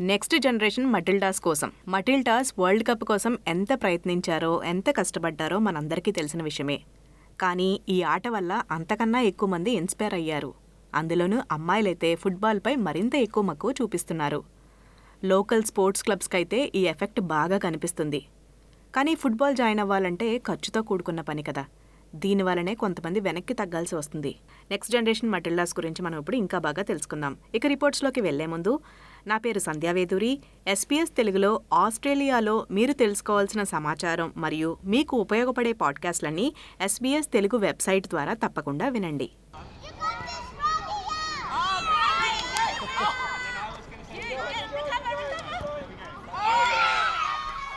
Next generation Matildas కోసం. Matildas World Cup కోసం ఎంత ప్రయత్నించారో ఎంత కష్టపడ్డారో మనందరికీ తెలిసిన విషయమే. కానీ ఈ ఆట వల్ల అంతకన్నా ఎక్కువ మంది ఇన్స్పైర్ అయ్యారు. అందులోనూ అమ్మాయిలైతే ఫుట్బాల్పై మరింత ఎక్కువ మక్కువ చూపిస్తున్నారు. లోకల్ స్పోర్ట్స్ క్లబ్స్కి అయితే ఈ ఎఫెక్ట్ బాగా కనిపిస్తుంది. కానీ ఫుట్బాల్ జాయిన్ అవ్వాలంటే ఖర్చుతో కూడుకున్న పని కదా. దీనివల్లనే కొంతమంది వెనక్కి తగ్గాల్సి వస్తుంది. నెక్స్ట్ జనరేషన్ మటిల్డాస్ గురించి మనం ఇప్పుడు ఇంకా బాగా తెలుసుకుందాం. ఇక రిపోర్ట్స్లోకి వెళ్ళే ముందు నా పేరు సంధ్యావేదూరి ఎస్పీఎస్ తెలుగులో ఆస్ట్రేలియాలో మీరు తెలుసుకోవాల్సిన సమాచారం మరియు మీకు ఉపయోగపడే పాడ్కాస్ట్లన్నీ ఎస్బీఎస్ తెలుగు వెబ్సైట్ ద్వారా తప్పకుండా వినండి.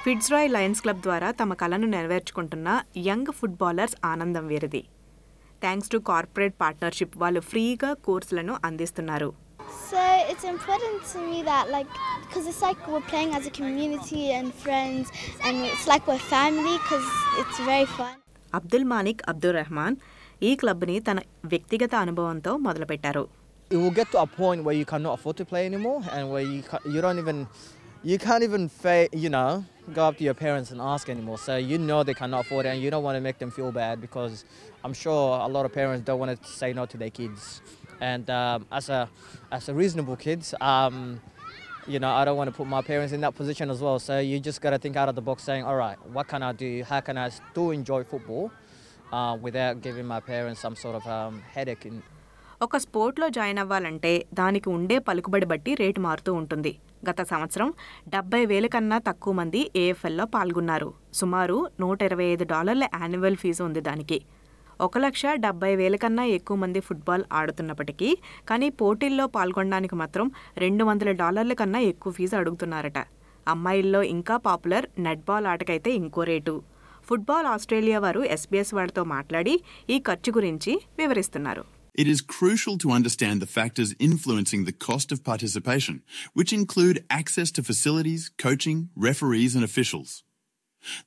ఫిట్జ్రాయ్ లయన్స్ క్లబ్ ద్వారా తమ కలను నెరవేర్చుకుంటున్న యంగ్ ఫుట్బాలర్స్ ఆనందం వీరిది. థ్యాంక్స్ టు కార్పొరేట్ పార్ట్నర్షిప్ వాళ్ళు ఫ్రీగా కోర్సులను అందిస్తున్నారు. So it's important to me that like because it's like we're playing as a community and friends and it's like we're family because it's very fun. Abdul Manik Abdul Rahman ఈ క్లబ్ని తన వ్యక్తిగత అనుభవంతో మొదలుపెట్టారు it will get to a point where you cannot afford to play anymore and where you ca- you don't even you can't even fa- you know go up to your parents and ask anymore so you know they cannot afford it and you don't want to make them feel bad because i'm sure a lot of parents don't want to say no to their kids And um, as a as a reasonable kid, um, you know i don't want to put my parents in that position as well so you just got to think out of the box saying all right what can i do how can i still enjoy football uh, without giving my parents some sort of um, headache in, ఒక స్పోర్ట్లో join అవ్వాలంటే దానికి ఉండే పలుకుబడి బట్టి rate మారుతూ ఉంటుంది గత సంవత్సరం డెబ్బై వేల కన్నా తక్కువ మంది ఏఎఫ్ఎల్లో పాల్గొన్నారు సుమారు నూట ఇరవై ఐదు డాలర్ల యాన్యువల్ ఫీజు ఉంది దానికి ఒక లక్ష డెబ్బై వేల కన్నా ఎక్కువ మంది ఫుట్బాల్ ఆడుతున్నప్పటికీ కానీ పోటీల్లో పాల్గొనడానికి మాత్రం రెండు వందల డాలర్ల కన్నా ఎక్కువ ఫీజు అడుగుతున్నారట. అమ్మాయిల్లో ఇంకా పాపులర్ నెట్బాల్ ఆటకైతే ఇంకో రేటు. ఫుట్బాల్ ఆస్ట్రేలియా వారు ఎస్బీఎస్ వారితో మాట్లాడి ఈ ఖర్చు గురించి వివరిస్తున్నారు. It is crucial to understand the factors influencing the cost of participation, which include access to facilities, coaching, referees, and officials.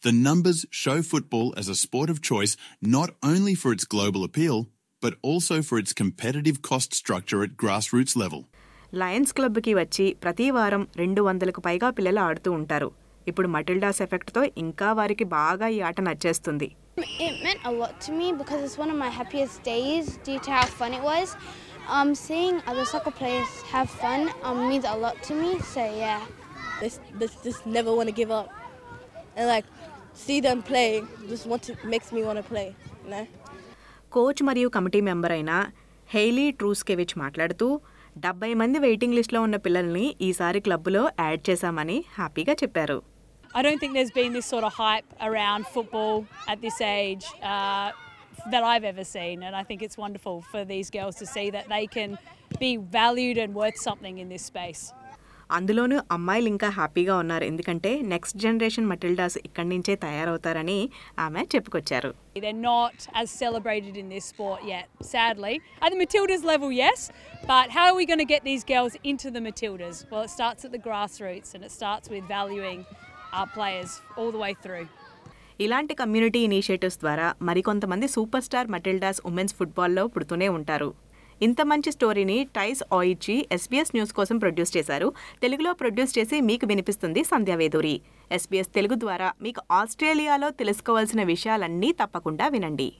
The numbers show football as a sport of choice not only for its global appeal, but also for its competitive cost structure at grassroots level. Lions క్లబ్కి వచ్చి ప్రతి వారం రెండు వందలకు పైగా పిల్లలు ఆడుతూ ఉంటారు ఇప్పుడు మటిల్డాస్ ఎఫెక్ట్తో ఇంకా వారికి బాగా ఈ ఆట నచ్చేస్తుంది It meant a lot to me because it's one of my happiest days due to how fun it was. Um, seeing other soccer players have fun um, means a lot to me. So yeah. they, s- they s- just never want to give up. And like, see them play just want to makes me want to play, you know? Coach మరియు committee member అయిన Hailey ట్రూస్కెవిచ్ మాట్లాడుతూ డెబ్బై మంది waiting లిస్ట్లో ఉన్న పిల్లల్ని ఈసారి క్లబ్లో యాడ్ చేశామని హ్యాపీగా చెప్పారు I don't think there's been this sort of hype around football at this age uh, that I've ever seen, and I think it's wonderful for these girls to see that they can be valued and worth something in this space. అందులోనూ అమ్మాయిలు ఇంకా హ్యాపీగా ఉన్నారు ఎందుకంటే next generation Matildas ఇక్కడి నుంచే తయారవుతారని ఆమె చెప్పుకొచ్చారు They're not as celebrated in this sport yet, sadly. At the Matildas level, yes, but how are we going to get these girls into the Matildas? Well, it starts at the grassroots and it starts with valuing our players all the way through. ఇలాంటి community initiatives ద్వారా మరికొంతమంది super star Matildas women's ఫుట్బాల్లో పుడుతూనే ఉంటారు ఇంత మంచి స్టోరీని టైస్ ఆయిచి ఎస్బీఎస్ న్యూస్ కోసం ప్రొడ్యూస్ చేశారు. తెలుగులో ప్రొడ్యూస్ చేసి మీకు వినిపిస్తుంది సంధ్యావేదూరి ఎస్బీఎస్ తెలుగు ద్వారా మీకు ఆస్ట్రేలియాలో తెలుసుకోవాల్సిన విషయాలన్నీ తప్పకుండా వినండి.